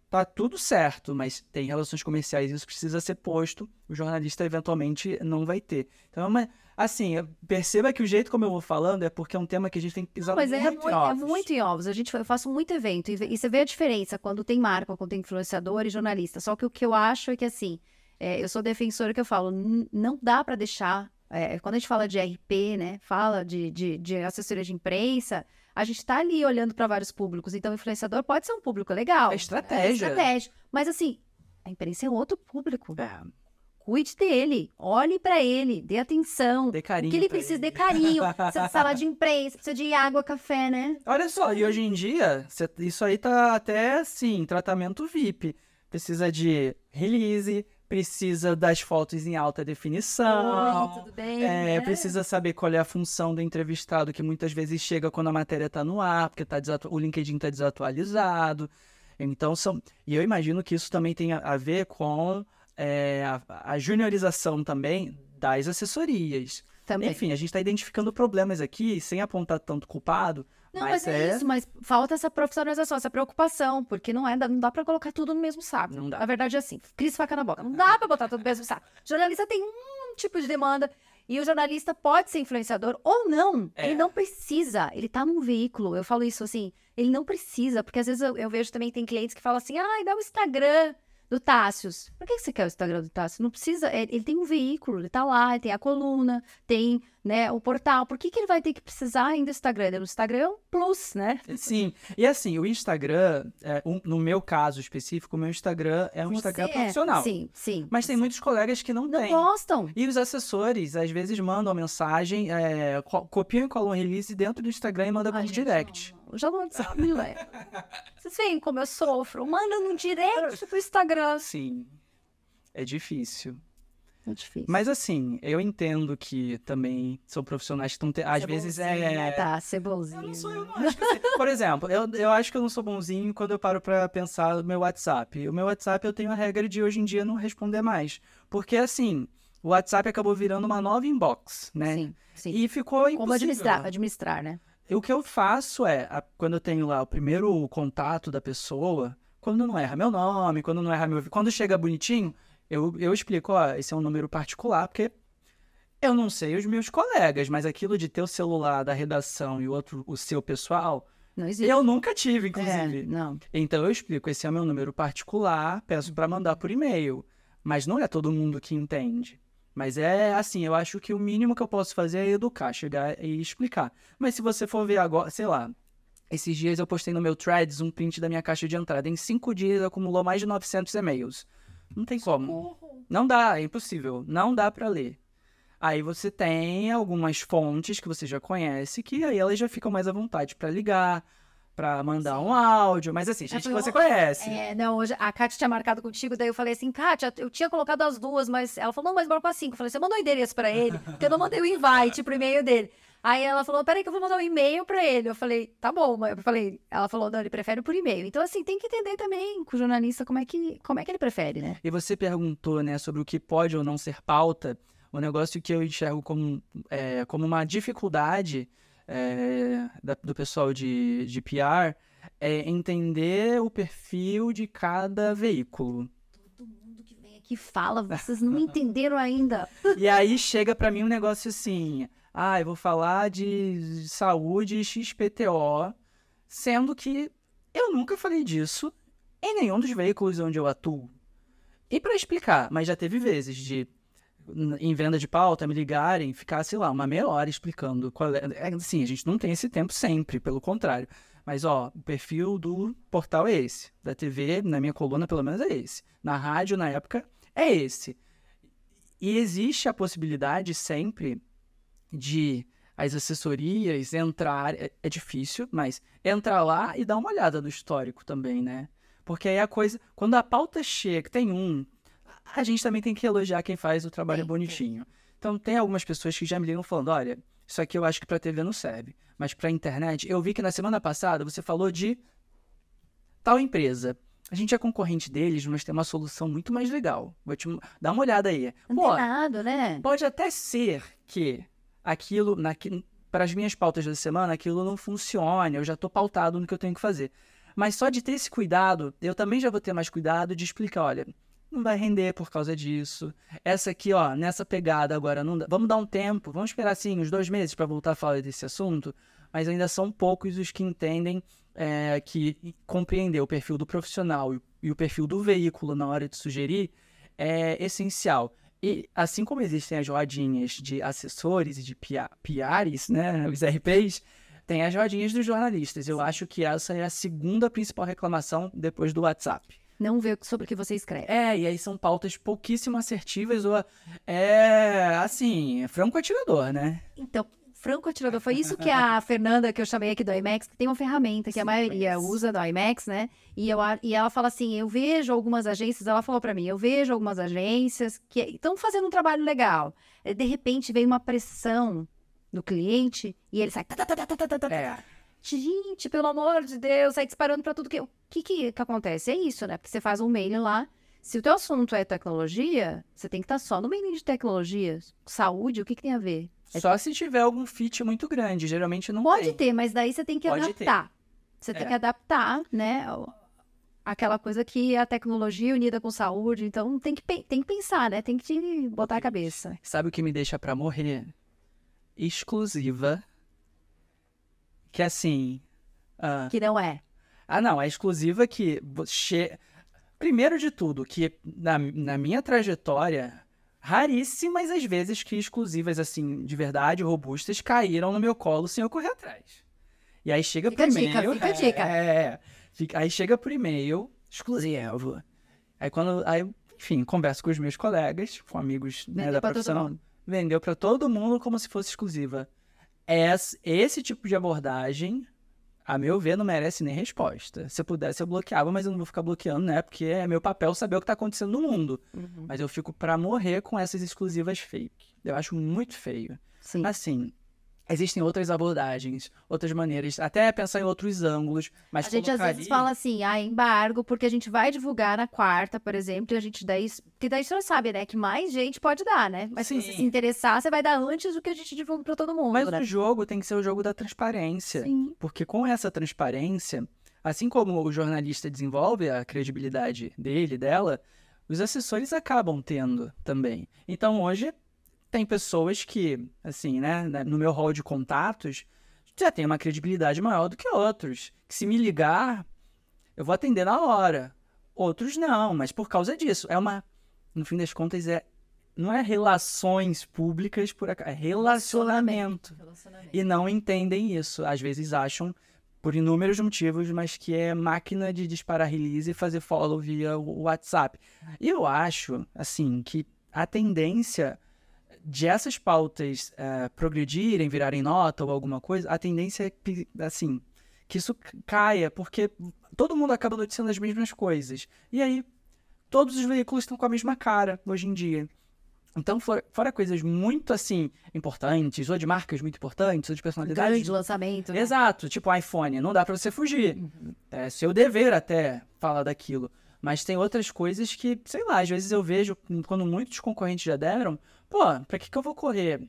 tá tudo certo, mas tem relações comerciais, isso precisa ser posto, o jornalista eventualmente não vai ter. Então, é uma, assim, perceba que o jeito como eu vou falando é porque é um tema que a gente tem que pisar Não, mas é muito muito, em é ovos. muito em ovos. A gente, eu faço muito evento e, e você vê a diferença quando tem marca, quando tem influenciador e jornalista. Só que o que eu acho é que, assim, é, eu sou defensora que eu falo, "N- não dá para deixar. é, quando a gente fala de RP, né, fala de, de, de assessoria de imprensa, a gente tá ali olhando para vários públicos. Então, o influenciador pode ser um público legal. É estratégia. É estratégia. Mas, assim, a imprensa é outro público. É, Cuide dele, olhe para ele, dê atenção. dê O carinho que ele precisa de carinho. Precisa de sala de imprensa, precisa de água, café, né? Olha só, e hoje em dia, isso aí tá até, assim, tratamento VIP. Precisa de release, precisa das fotos em alta definição. Oi, tudo bem? É, né? precisa saber qual é a função do entrevistado, que muitas vezes chega quando a matéria tá no ar, porque tá desatu- o LinkedIn tá desatualizado. Então, são... E eu imagino que isso também tem a- a ver com é, a, a juniorização também das assessorias. Também. Enfim, a gente está identificando problemas aqui, sem apontar tanto culpado, Não, mas, mas é... é- isso, mas falta essa profissionalização, essa preocupação, porque não é, não dá pra colocar tudo no mesmo saco. Não dá. Na verdade é assim, crise faca na boca, não dá pra botar tudo no mesmo saco. Jornalista tem um tipo de demanda e o jornalista pode ser influenciador ou não. É. Ele não precisa, ele tá num veículo. Eu falo isso assim, ele não precisa, porque às vezes eu, eu vejo também tem clientes que falam assim: "Ai, dá o Instagram do Tássios. Por que você quer o Instagram do Tássios? Não precisa, é, ele tem um veículo, ele tá lá, ele tem a coluna, tem, né, o portal. Por que que ele vai ter que precisar ainda do Instagram? O Instagram é um plus, né? Sim, e assim, o Instagram, é, um- no meu caso específico, o meu Instagram é um Você Instagram é. profissional. Sim, sim. Mas tem muitos colegas que não, Não têm. gostam. E os assessores, às vezes, mandam mensagem, é, co- copiam e colam release dentro do Instagram e mandam gente, direct. não, não. Já não sabe, velho. Vocês veem como eu sofro. Manda no direct do Instagram. Sim, é difícil. É difícil. Mas assim, eu entendo que também são profissionais que estão... Te... Às vezes é... né? Tá, ser bonzinho. Eu não sou, eu não acho que Por exemplo, eu, eu acho que eu não sou bonzinho quando eu paro pra pensar no meu WhatsApp. O meu WhatsApp eu tenho a regra de hoje em dia não responder mais. Porque assim, o WhatsApp acabou virando uma nova inbox, né? Sim, sim. E ficou Como impossível. administrar, administrar, né? O que eu faço é, a- quando eu tenho lá o primeiro contato da pessoa, quando não erra meu nome, quando não erra meu... Quando chega bonitinho, eu, eu explico, ó, esse é um número particular, porque eu não sei os meus colegas, mas aquilo de ter o celular da redação e o outro, o seu pessoal, Não existe. eu nunca tive, É, inclusive. não. Então eu explico, esse é o meu número particular, peço para mandar por e-mail. Mas não é todo mundo que entende. Mas é assim, eu acho que o mínimo que eu posso fazer é educar, chegar e explicar. Mas se você for ver agora, sei lá, esses dias eu postei no meu Threads um print da minha caixa de entrada. Em cinco dias acumulou mais de 900 e-mails. Não tem como. Não dá, é impossível. Não dá para ler. Aí você tem algumas fontes que você já conhece, que aí elas já ficam mais à vontade para ligar, para mandar um áudio, mas assim, gente que você conhece. É, não, hoje a Kátia tinha marcado contigo, daí eu falei assim, Kátia, eu tinha colocado as duas, mas ela falou, não, mas marcou as cinco. Eu falei, você mandou o endereço pra ele? Porque eu não mandei o invite pro e-mail dele. Aí ela falou, peraí que eu vou mandar um e-mail pra ele. Eu falei, tá bom, mas eu falei, ela falou, não, ele prefere por e-mail. Então, assim, tem que entender também com o jornalista como é que, como é que ele prefere, né? E você perguntou, né, sobre o que pode ou não ser pauta. O negócio que eu enxergo como, é, como uma dificuldade é, da- do pessoal de, de PR é entender o perfil de cada veículo. Todo mundo que vem aqui fala, vocês não entenderam ainda. E aí chega pra mim um negócio assim: ah, eu vou falar de saúde XPTO, sendo que eu nunca falei disso em nenhum dos veículos onde eu atuo. E pra explicar, mas já teve vezes de em venda de pauta me ligarem, ficar, sei lá, uma meia hora explicando qual é. é, Assim, a gente não tem esse tempo sempre, pelo contrário. Mas, ó, o perfil do portal é esse. Da TV, na minha coluna, pelo menos, é esse. Na rádio, na época, é esse. E existe a possibilidade sempre de as assessorias entrar. É, é difícil, mas entrar lá e dar uma olhada no histórico também, né? Porque aí a coisa. Quando a pauta chega, tem um. A gente também tem que elogiar quem faz o trabalho Tem, bonitinho. Então, tem algumas pessoas que já me ligam falando: olha, isso aqui eu acho que pra TV não serve. Mas pra internet, eu vi que na semana passada você falou de tal empresa. A gente é concorrente deles, mas tem uma solução muito mais legal. Vou te dar uma olhada aí. Pô, Antenado, né? pode até ser que aquilo, para as minhas pautas da semana, aquilo não funcione, eu já estou pautado no que eu tenho que fazer. Mas só de ter esse cuidado, eu também já vou ter mais cuidado de explicar, olha, não vai render por causa disso. Essa aqui, ó, nessa pegada agora, não dá. vamos dar um tempo, vamos esperar assim uns dois meses para voltar a falar desse assunto. Mas ainda são poucos os que entendem é, que compreender o perfil do profissional e, e o perfil do veículo na hora de sugerir é essencial. E assim como existem as rodinhas de assessores e de PRs, né, os RPs, tem as rodinhas dos jornalistas. Eu acho que essa é a segunda principal reclamação depois do WhatsApp. Não vê sobre o que você escreve. É, e aí são pautas pouquíssimo assertivas ou é assim, é franco atirador, né? Então, franco atirador. Foi isso que a Fernanda, que eu chamei aqui do IMAX, que tem uma ferramenta que Sim, a maioria conheço. usa do IMAX, né? E, eu, e ela fala assim: eu vejo algumas agências, ela falou pra mim, eu vejo algumas agências que estão fazendo um trabalho legal. Eh, De repente vem uma pressão no cliente e ele sai. tá, tá, tá, tá, tá, tá, tá, tá. É. Gente, pelo amor de Deus, sai disparando pra tudo que. O que, que que acontece? É isso, né? Porque você faz um mail lá. Se o teu assunto é tecnologia, você tem que estar só no mail de tecnologia. Saúde, o que, que tem a ver? Só se tiver algum fit muito grande, geralmente não Pode tem. ter, mas daí você tem que Pode ter. adaptar. Você tem É. que adaptar, né? Aquela coisa que a tecnologia unida com saúde, então tem que, tem que pensar, né? Tem que te botar a cabeça. Sabe o que me deixa pra morrer? Exclusiva. Que assim. ah, Que não é. Ah, não, é exclusiva que você. Primeiro de tudo, que na, na minha trajetória, raríssimas as vezes que exclusivas, assim, de verdade, robustas, caíram no meu colo sem eu correr atrás. E aí chega Fica a pro dica, e-mail. fica a é, dica. É, fica- aí chega pro e-mail, exclusivo. Aí quando. Aí, enfim, converso com os meus colegas, com amigos né, Vendeu da profissão. Vendeu pra todo mundo como se fosse exclusiva. Esse, esse tipo de abordagem a meu ver, não merece nem resposta. Se eu pudesse, eu bloqueava, mas eu não vou ficar bloqueando, né? Porque é meu papel saber o que tá acontecendo no mundo. Mas eu fico pra morrer com essas exclusivas fake. Eu acho muito feio. Sim. Assim, existem outras abordagens, outras maneiras, até pensar em outros ângulos, mas A gente às vezes fala assim, ah, embargo, porque a gente vai divulgar na quarta, por exemplo, e a gente daí. Porque daí você sabe, né? Que mais gente pode dar, né? Mas se você Sim. se interessar, você vai dar antes do que a gente divulga pra todo mundo. Mas né? o jogo tem que ser o jogo da transparência. Sim. Porque com essa transparência, assim como o jornalista desenvolve a credibilidade dele, dela, os assessores acabam tendo também. Então hoje tem pessoas que, assim, né, né, no meu hall de contatos, já tem uma credibilidade maior do que outros. Que se me ligar, eu vou atender na hora. Outros não, mas por causa disso. É uma. No fim das contas, é. Não é relações públicas por acaso, é relacionamento e não entendem isso. Às vezes acham, por inúmeros motivos, mas que é máquina de disparar release e fazer follow via o WhatsApp. E eu acho, assim, que a tendência de essas pautas eh, progredirem, virarem nota ou alguma coisa, a tendência é que, assim, que isso caia, porque todo mundo acaba noticiando as mesmas coisas. E aí, todos os veículos estão com a mesma cara hoje em dia. Então, fora, coisas muito, assim, importantes, ou de marcas muito importantes, ou de personalidades Grande lançamento. né? Exato, tipo iPhone, não dá pra você fugir. É seu dever até falar daquilo. Mas tem outras coisas que, sei lá, às vezes eu vejo, quando muitos concorrentes já deram, pô, pra que, que eu vou correr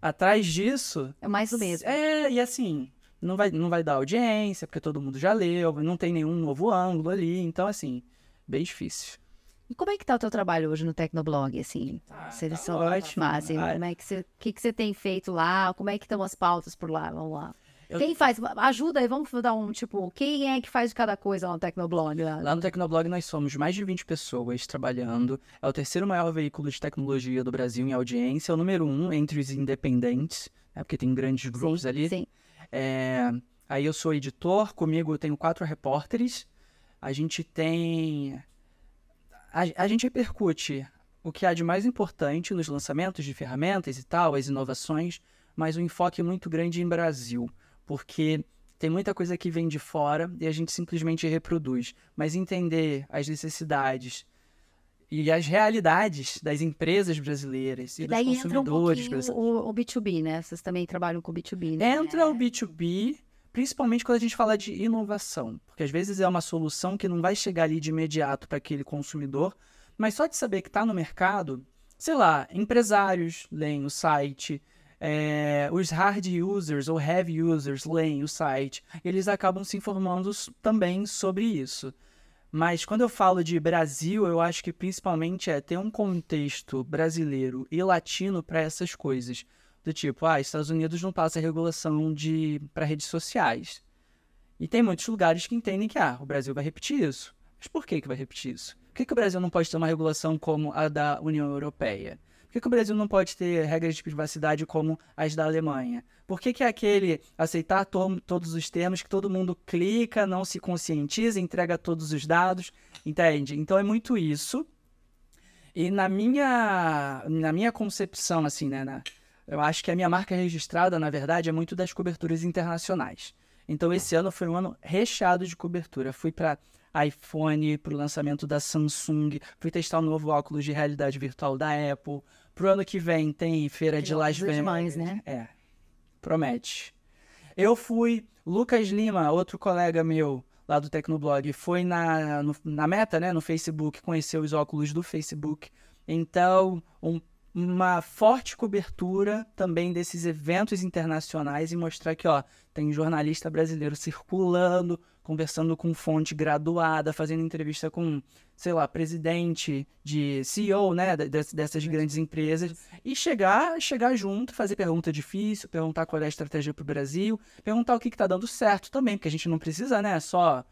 atrás disso? É mais do mesmo. É, e assim, não vai, não vai dar audiência, porque todo mundo já leu, não tem nenhum novo ângulo ali, então assim, bem difícil. E como é que tá o teu trabalho hoje no Tecnoblog, assim? Vocês tá são ótimo. fazem, Ah, como é que você, o que que você tem feito lá? Como é que estão as pautas por lá? Vamos lá. Eu- Quem faz? Ajuda aí, vamos dar um, tipo, quem é que faz cada coisa lá no Tecnoblog? Lá? Lá no Tecnoblog nós somos mais de 20 pessoas trabalhando. É o terceiro maior veículo de tecnologia do Brasil em audiência, é o número um entre os independentes, né, porque tem grandes grupos sim, ali. Sim. É, Aí eu sou editor, comigo eu tenho quatro repórteres. A gente tem. A, a gente repercute o que há de mais importante nos lançamentos de ferramentas e tal, as inovações, mas um enfoque muito grande em Brasil, porque tem muita coisa que vem de fora e a gente simplesmente reproduz. Mas entender as necessidades e as realidades das empresas brasileiras e, E dos daí entra um consumidores pouquinho brasileiros. o, o B2B, né? Vocês também trabalham com B2B, né? Entra o B2B, principalmente quando a gente fala de inovação, porque às vezes é uma solução que não vai chegar ali de imediato para aquele consumidor, mas só de saber que está no mercado, sei lá, empresários leem o site, é, os hard users ou heavy users leem o site, eles acabam se informando também sobre isso. Mas quando eu falo de Brasil, eu acho que principalmente é ter um contexto brasileiro e latino para essas coisas. Do tipo, ah, Estados Unidos não passa regulação de para redes sociais. E tem muitos lugares que entendem que ah, o Brasil vai repetir isso. Mas por que, que vai repetir isso? Por que, que o Brasil não pode ter uma regulação como a da União Europeia? Por que, que o Brasil não pode ter regras de privacidade como as da Alemanha? Por que, que é aquele aceitar to- todos os termos que todo mundo clica, não se conscientiza, entrega todos os dados? Entende? Então é muito isso. E na minha, na minha concepção, assim, né? na- eu acho que a minha marca registrada, na verdade, é muito das coberturas internacionais. Então esse ano foi um ano recheado de cobertura. Fui para iPhone, para o lançamento da Samsung, fui testar o novo óculos de realidade virtual da Apple. Pro ano que vem tem feira de Las Vegas. demais, né? É, promete. Eu fui, Lucas Lima, outro colega meu lá do Tecnoblog, foi na, no- na meta, né, no Facebook, conheceu os óculos do Facebook. Então, um- uma forte cobertura também desses eventos internacionais e mostrar que, ó, tem jornalista brasileiro circulando, conversando com fonte graduada, fazendo entrevista com, sei lá, presidente de CEO, né, de- dess- dessas grandes empresas e chegar, chegar junto, fazer pergunta difícil, perguntar qual é a estratégia para o Brasil, perguntar o que está dando certo também, porque a gente não precisa, né, só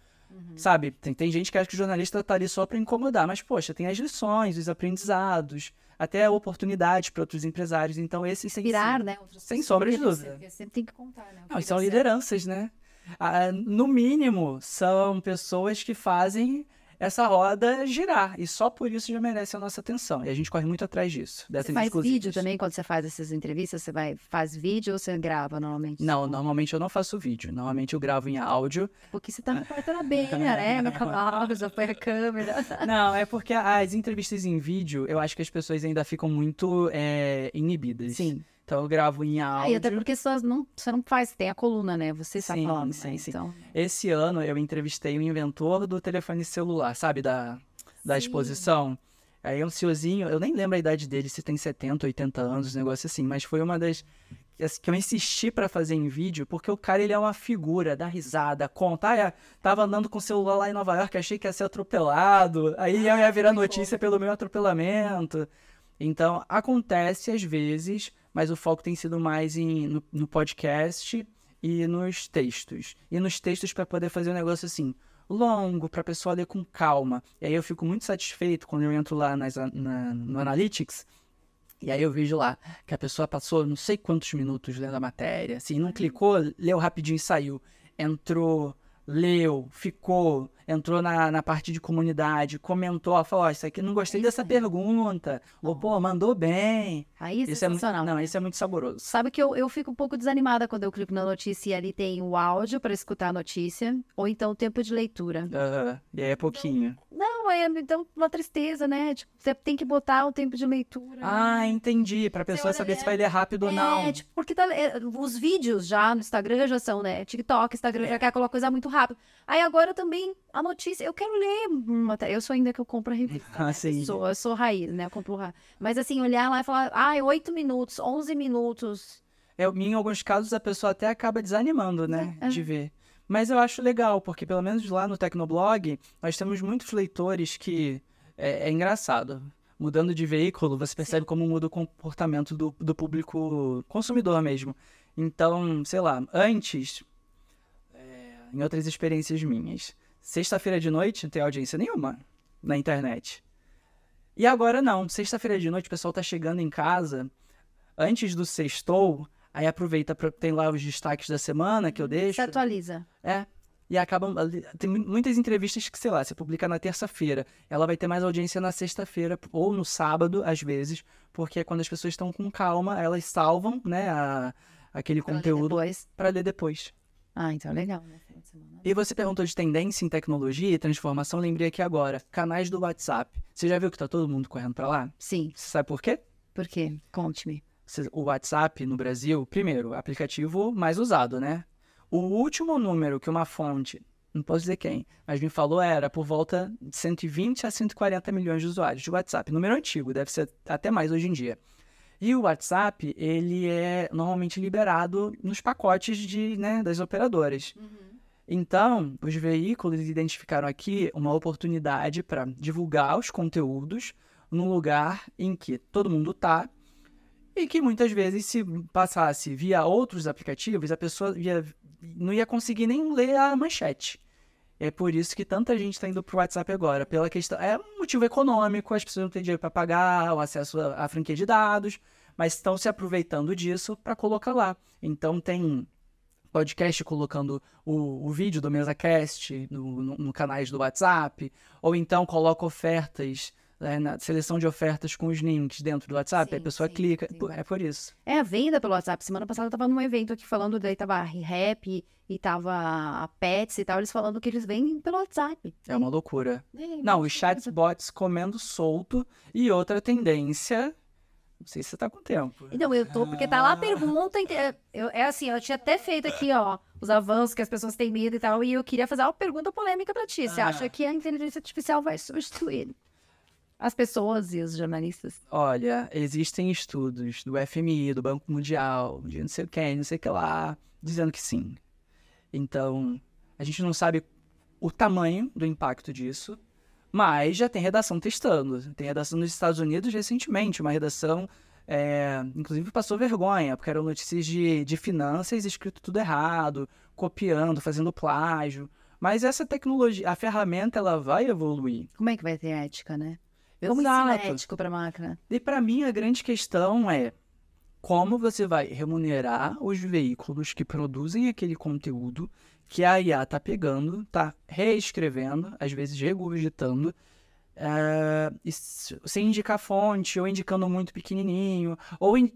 Sabe, tem, tem gente que acha que o jornalista tá ali só para incomodar, mas poxa, tem as lições, os aprendizados, até oportunidades para outros empresários. Então, esse sem Inspirar, né? Outras Sem sombra de dúvida. Você tem que contar, né? Não, são deu certo. lideranças, né? Ah, no mínimo, são pessoas que fazem essa roda girar. E só por isso já merece a nossa atenção. E a gente corre muito atrás disso. Você faz vídeo também quando você faz essas entrevistas? Você vai faz vídeo ou você grava normalmente? Não, normalmente eu não faço vídeo. Normalmente eu gravo em áudio. Porque você tá me portando a abelha, né? No canal, já foi a câmera. Não, é porque as entrevistas em vídeo, eu acho que as pessoas ainda ficam muito é, inibidas. Sim. Então eu gravo em áudio. Aí, até porque você não, você não faz, tem a coluna, né? Você está Sim, falando, sim, né? sim. Então, Esse ano eu entrevistei o inventor do telefone celular, sabe? Da, da Sim. exposição. Aí um senhorzinho, eu nem lembro a idade dele, se tem 70, 80 anos, um negócio assim, mas foi uma das que eu insisti pra fazer em vídeo, porque o cara ele é uma figura, dá risada, conta, ah, é, tava andando com o celular lá em Nova York, achei que ia ser atropelado, aí eu ia virar muito notícia pelo meu atropelamento. Então, acontece às vezes, mas o foco tem sido mais em, no, no podcast e nos textos. E nos textos para poder fazer um negócio assim, longo, para a pessoa ler com calma. E aí eu fico muito satisfeito quando eu entro lá nas, na- no Analytics. E aí eu vejo lá que a pessoa passou não sei quantos minutos lendo a matéria, assim, não clicou, leu rapidinho e saiu. Entrou, leu, ficou, entrou na, na parte de comunidade, comentou, falou, ó, isso aqui não gostei É dessa pergunta. Ou, pô, mandou bem. aí é Isso é muito, sensacional. não, isso é muito saboroso. Sabe que eu, eu fico um pouco desanimada quando eu clico na notícia e ali tem o áudio para escutar a notícia, ou então o tempo de leitura. Aham, E aí é pouquinho. Não, é então uma tristeza, né? Tipo, você tem que botar o tempo de leitura. Ah, entendi. Pra pessoa saber se é- vai ler rápido ou não. É, tipo, porque tá, é, os vídeos já no Instagram já são, né? TikTok, Instagram já quer colocar coisa muito rápido. Aí agora também a notícia, eu quero ler. Eu sou ainda que eu compro a revista. Ah, né? sim. Eu sou, eu sou raiz, né? Eu compro ra... Mas assim, olhar lá e falar, ah, 8 minutos, 11 minutos. É, em alguns casos a pessoa até acaba desanimando, né, É, é. de ver. Mas eu acho legal, porque pelo menos lá no Tecnoblog, nós temos muitos leitores que é, é engraçado. Mudando de veículo, você percebe como muda o comportamento do, do público consumidor mesmo. Então, sei lá, antes, em outras experiências minhas, sexta-feira de noite não tem audiência nenhuma na internet. E agora não, sexta-feira de noite o pessoal tá chegando em casa, antes do sextou, Aí aproveita, tem lá os destaques da semana que eu deixo. Se atualiza. É. E acabam. Tem mu- muitas entrevistas que, sei lá, você publica na terça-feira. Ela vai ter mais audiência na sexta-feira ou no sábado, às vezes, porque é quando as pessoas estão com calma, elas salvam, né, a- aquele Pra conteúdo para ler depois. Ah, então legal, né? Final de semana. E você perguntou de tendência em tecnologia e transformação, lembrei aqui agora. Canais do WhatsApp. Você já viu que tá todo mundo correndo para lá? Sim. Você sabe por quê? Por quê? Conte-me. O WhatsApp no Brasil, primeiro, aplicativo mais usado, né? O último número que uma fonte, não posso dizer quem, mas me falou era por volta de 120 a 140 milhões de usuários de WhatsApp. Número antigo, deve ser até mais hoje em dia. E o WhatsApp, ele é normalmente liberado nos pacotes de, né, das operadoras. Então, os veículos identificaram aqui uma oportunidade para divulgar os conteúdos num lugar em que todo mundo tá e que muitas vezes, se passasse via outros aplicativos, a pessoa ia- não ia conseguir nem ler a manchete. É por isso que tanta gente está indo pro WhatsApp agora. Pela questão. É um motivo econômico, as pessoas não têm dinheiro para pagar o acesso à à franquia de dados, mas estão se aproveitando disso para colocar lá. Então tem podcast colocando o, o vídeo do MesaCast no, no, no canais do WhatsApp, ou então coloca ofertas, né, na seleção de ofertas com os links dentro do WhatsApp, Sim, a pessoa sim, clica. sim. É por isso. É a venda pelo WhatsApp. Semana passada eu tava num evento aqui falando, daí tava Rap e tava a Pets e tal, eles falando que eles vendem pelo WhatsApp. É uma loucura. É, Não, uma os chatbots comendo solto e outra tendência. Não sei se você tá com tempo. Não, eu tô, porque tá lá a pergunta. inte- Eu, é assim, eu tinha até feito aqui, ó, os avanços que as pessoas têm medo e tal, e eu queria fazer uma pergunta polêmica pra ti. Você Ah. acha que a inteligência artificial vai substituir as pessoas e os jornalistas? Olha, existem estudos do FMI, do Banco Mundial, de não sei o que, não sei o que lá, dizendo que sim. Então, a gente não sabe o tamanho do impacto disso, mas já tem redação testando. Tem redação nos Estados Unidos recentemente, uma redação, é, inclusive passou vergonha, porque eram notícias de, de finanças escrito tudo errado, copiando, fazendo plágio. Mas essa tecnologia, a ferramenta, ela vai evoluir. Como é que vai ter ética, né? Como Exato. ético pra máquina? E para mim a grande questão é como você vai remunerar os veículos que produzem aquele conteúdo que a IA tá pegando, tá reescrevendo, às vezes regurgitando, s- sem indicar fonte, ou indicando muito pequenininho, ou in-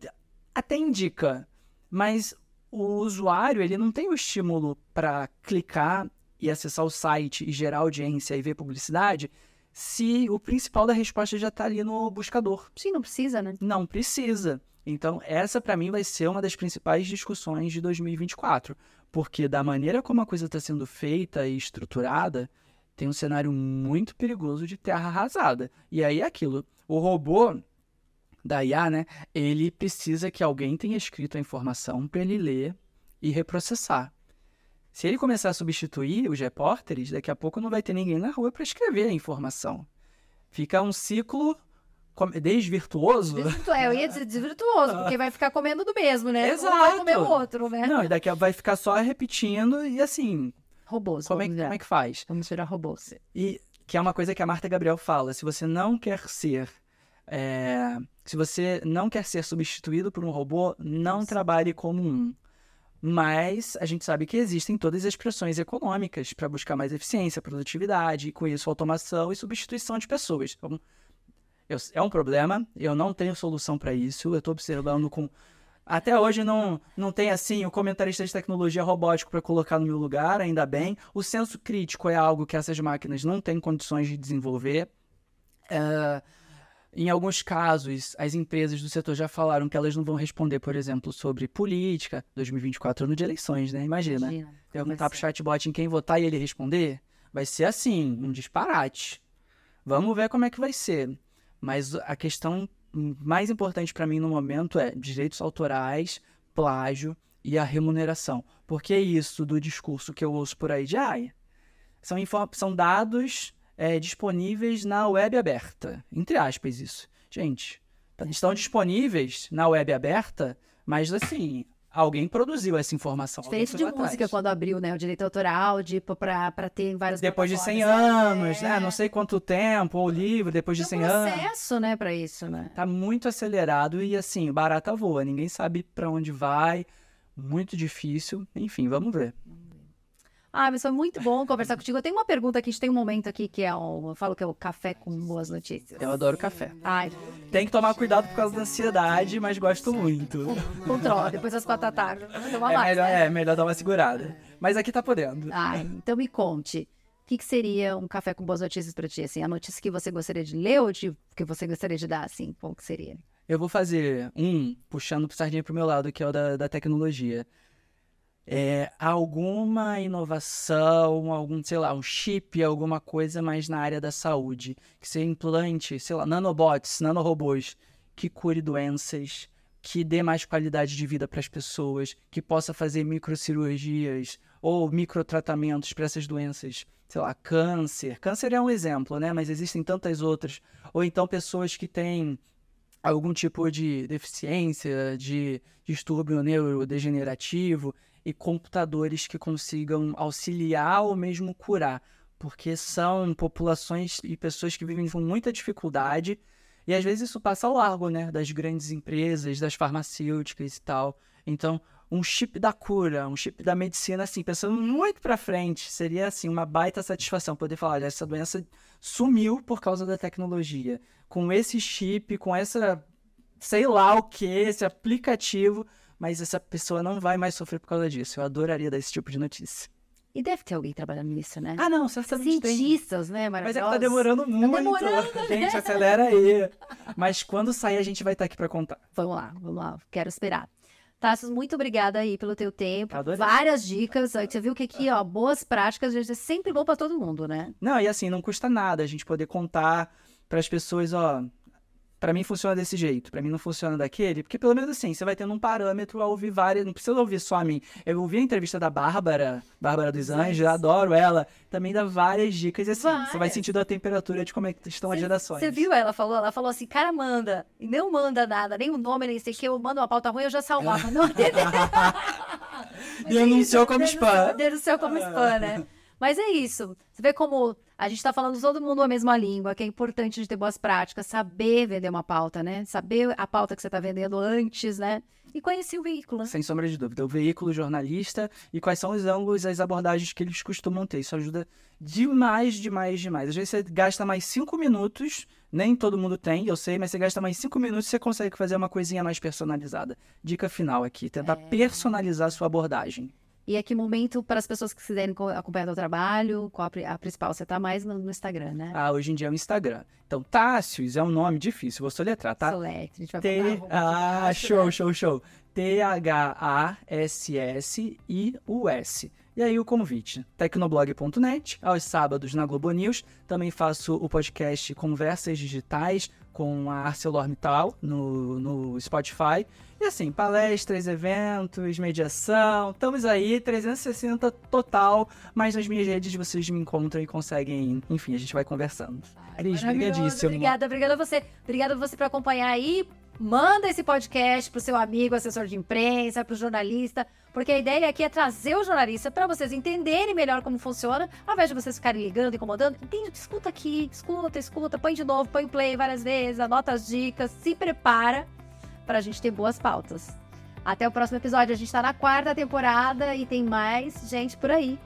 até indica, mas o usuário ele não tem o estímulo para clicar e acessar o site e gerar audiência e ver publicidade se o principal da resposta já está ali no buscador. Sim, não precisa, né? Não precisa. Então, essa para mim vai ser uma das principais discussões de 2024, porque da maneira como a coisa está sendo feita e estruturada, tem um cenário muito perigoso de terra arrasada. E aí é aquilo, o robô da IA, né, ele precisa que alguém tenha escrito a informação para ele ler e reprocessar. Se ele começar a substituir os repórteres, daqui a pouco não vai ter ninguém na rua para escrever a informação. Fica um ciclo desvirtuoso. Desvirtu... É, eu ia dizer desvirtuoso, porque vai ficar comendo do mesmo, né? Um vai Exato. comer o outro, né? Não, e daqui a vai ficar só repetindo e assim, Robôs, como é, como é que faz? Vamos virar robôs. E que é uma coisa que a Marta Gabriel fala, se você não quer ser é, se você não quer ser substituído por um robô, não Nossa. trabalhe como um. Mas a gente sabe que existem todas as pressões econômicas para buscar mais eficiência, produtividade, e com isso automação e substituição de pessoas. Então, eu- é um problema, eu não tenho solução para isso, eu estou observando com. Até hoje não, não tem assim o comentarista de tecnologia robótico para colocar no meu lugar, ainda bem. O senso crítico é algo que essas máquinas não têm condições de desenvolver. É, em alguns casos, as empresas do setor já falaram que elas não vão responder, por exemplo, sobre política. 2024 ano de eleições, né? Imagina. Imagina. Perguntar pro chatbot em quem votar e ele responder, vai ser assim, um disparate. Vamos ver como é que vai ser. Mas a questão mais importante para mim no momento é direitos autorais, plágio e a remuneração. Porque isso do discurso que eu ouço por aí de ai, são, são dados é, disponíveis na web aberta. Entre aspas, isso. Gente, estão disponíveis na web aberta, mas assim, alguém produziu essa informação. Diferente foi de música, atrás. quando abriu, né, o direito autoral, de, pra, pra ter em várias Depois de 100 plataformas. anos, É. né? Não sei quanto tempo, ou livro, depois de Tem 100 um anos. processo, né, pra isso, né? Tá muito acelerado e assim, barata voa. Ninguém sabe pra onde vai. Muito difícil. Enfim, vamos ver. Ah, mas foi muito bom conversar contigo. Eu tenho uma pergunta aqui, a gente tem um momento aqui que é o, eu falo que é o café com boas notícias. Eu adoro café. Ai, Tem que tomar cuidado por causa da ansiedade, mas gosto muito. controla, depois das quatro da tarde. Tem uma É mais, melhor, né? é melhor dar uma segurada. Mas aqui tá podendo. Ai, então me conte. O que, que seria um café com boas notícias pra ti? Assim, a notícia que você gostaria de ler ou de, que você gostaria de dar, assim? Qual que seria? Eu vou fazer um, puxando pro sardinha pro meu lado, que é o da, da tecnologia. É, alguma inovação, algum, sei lá, um chip, alguma coisa mais na área da saúde. Que você implante, sei lá, nanobots, nanorobôs, que cure doenças, que dê mais qualidade de vida para as pessoas, que possa fazer microcirurgias ou microtratamentos para essas doenças. Sei lá, câncer. Câncer é um exemplo, né? Mas existem tantas outras. Ou então pessoas que têm algum tipo de deficiência, de distúrbio neurodegenerativo e computadores que consigam auxiliar ou mesmo curar, porque são populações e pessoas que vivem com muita dificuldade e às vezes isso passa ao largo, né, das grandes empresas, das farmacêuticas e tal. Então, um chip da cura, um chip da medicina, assim, pensando muito pra frente, seria assim uma baita satisfação poder falar, olha, essa doença sumiu por causa da tecnologia. Com esse chip, com essa, sei lá o que, esse aplicativo, mas essa pessoa não vai mais sofrer por causa disso. Eu adoraria dar esse tipo de notícia. E deve ter alguém trabalhando nisso, né? Ah, não, certamente tem. Cientistas, né? Mas é que tá demorando muito. demorando, né? Gente, acelera aí. Mas quando sair, a gente vai estar aqui pra contar. Vamos lá, vamos lá. Quero esperar. Tassos, muito obrigada aí pelo teu tempo. Adorei. Várias dicas. Você viu que aqui, ó, boas práticas, gente, é sempre bom pra todo mundo, né? Não, e assim, não custa nada a gente poder contar pras pessoas, ó. Pra mim funciona desse jeito, pra mim não funciona daquele, porque pelo menos assim, você vai tendo um parâmetro a ouvir várias, não precisa ouvir só a mim. Eu ouvi a entrevista da Bárbara, Bárbara dos Anjos, adoro ela, também dá várias dicas e assim, você vai Várias. sentindo a temperatura de como é que estão as gerações. Você viu ela falou? Ela falou assim, cara, manda. E não manda nada, nem o nome, nem sei o que. Eu mando uma pauta ruim, eu já salvava. Não, é Denunciou isso, como spam. Denunciou como spam, né? Mas é isso. Você vê como a gente tá falando todo mundo a mesma língua, que é importante de ter boas práticas, saber vender uma pauta, né? Saber a pauta que você tá vendendo antes, né? E conhecer o veículo. né? Sem sombra de dúvida, o veículo jornalista e quais são os ângulos, as abordagens que eles costumam ter. Isso ajuda demais, demais, demais. Às vezes você gasta mais cinco minutos, nem todo mundo tem, eu sei, mas você gasta mais cinco minutos e você consegue fazer uma coisinha mais personalizada. Dica final aqui, tentar personalizar a sua abordagem. E a que momento, para as pessoas que quiserem co- acompanhar o trabalho, qual a, pri- a principal? Você tá mais no, no Instagram, né? Ah, hoje em dia é o Instagram. Então, Tássios é um nome difícil, vou soletrar, tá? Select. A gente vai T... Ah, show, show, show. T-H-A-S-S-I-U-S. E aí o convite, tecnoblog.net, aos sábados na Globo News. Também faço o podcast Conversas Digitais com a ArcelorMittal no, no Spotify. E assim, palestras, eventos, mediação, estamos aí, 360 total, mas nas minhas redes vocês me encontram e conseguem, enfim, a gente vai conversando. Cris, Maravilhoso. brigadíssimo. Obrigada, obrigada a você. Obrigada a você por acompanhar aí. Manda esse podcast pro seu amigo, assessor de imprensa, pro jornalista, porque a ideia aqui é trazer o jornalista para vocês entenderem melhor como funciona, ao invés de vocês ficarem ligando, incomodando. Entende? Escuta aqui, escuta, escuta, põe de novo, põe play várias vezes, anota as dicas, se prepara pra gente ter boas pautas. Até o próximo episódio. A gente tá na quarta temporada e tem mais gente por aí.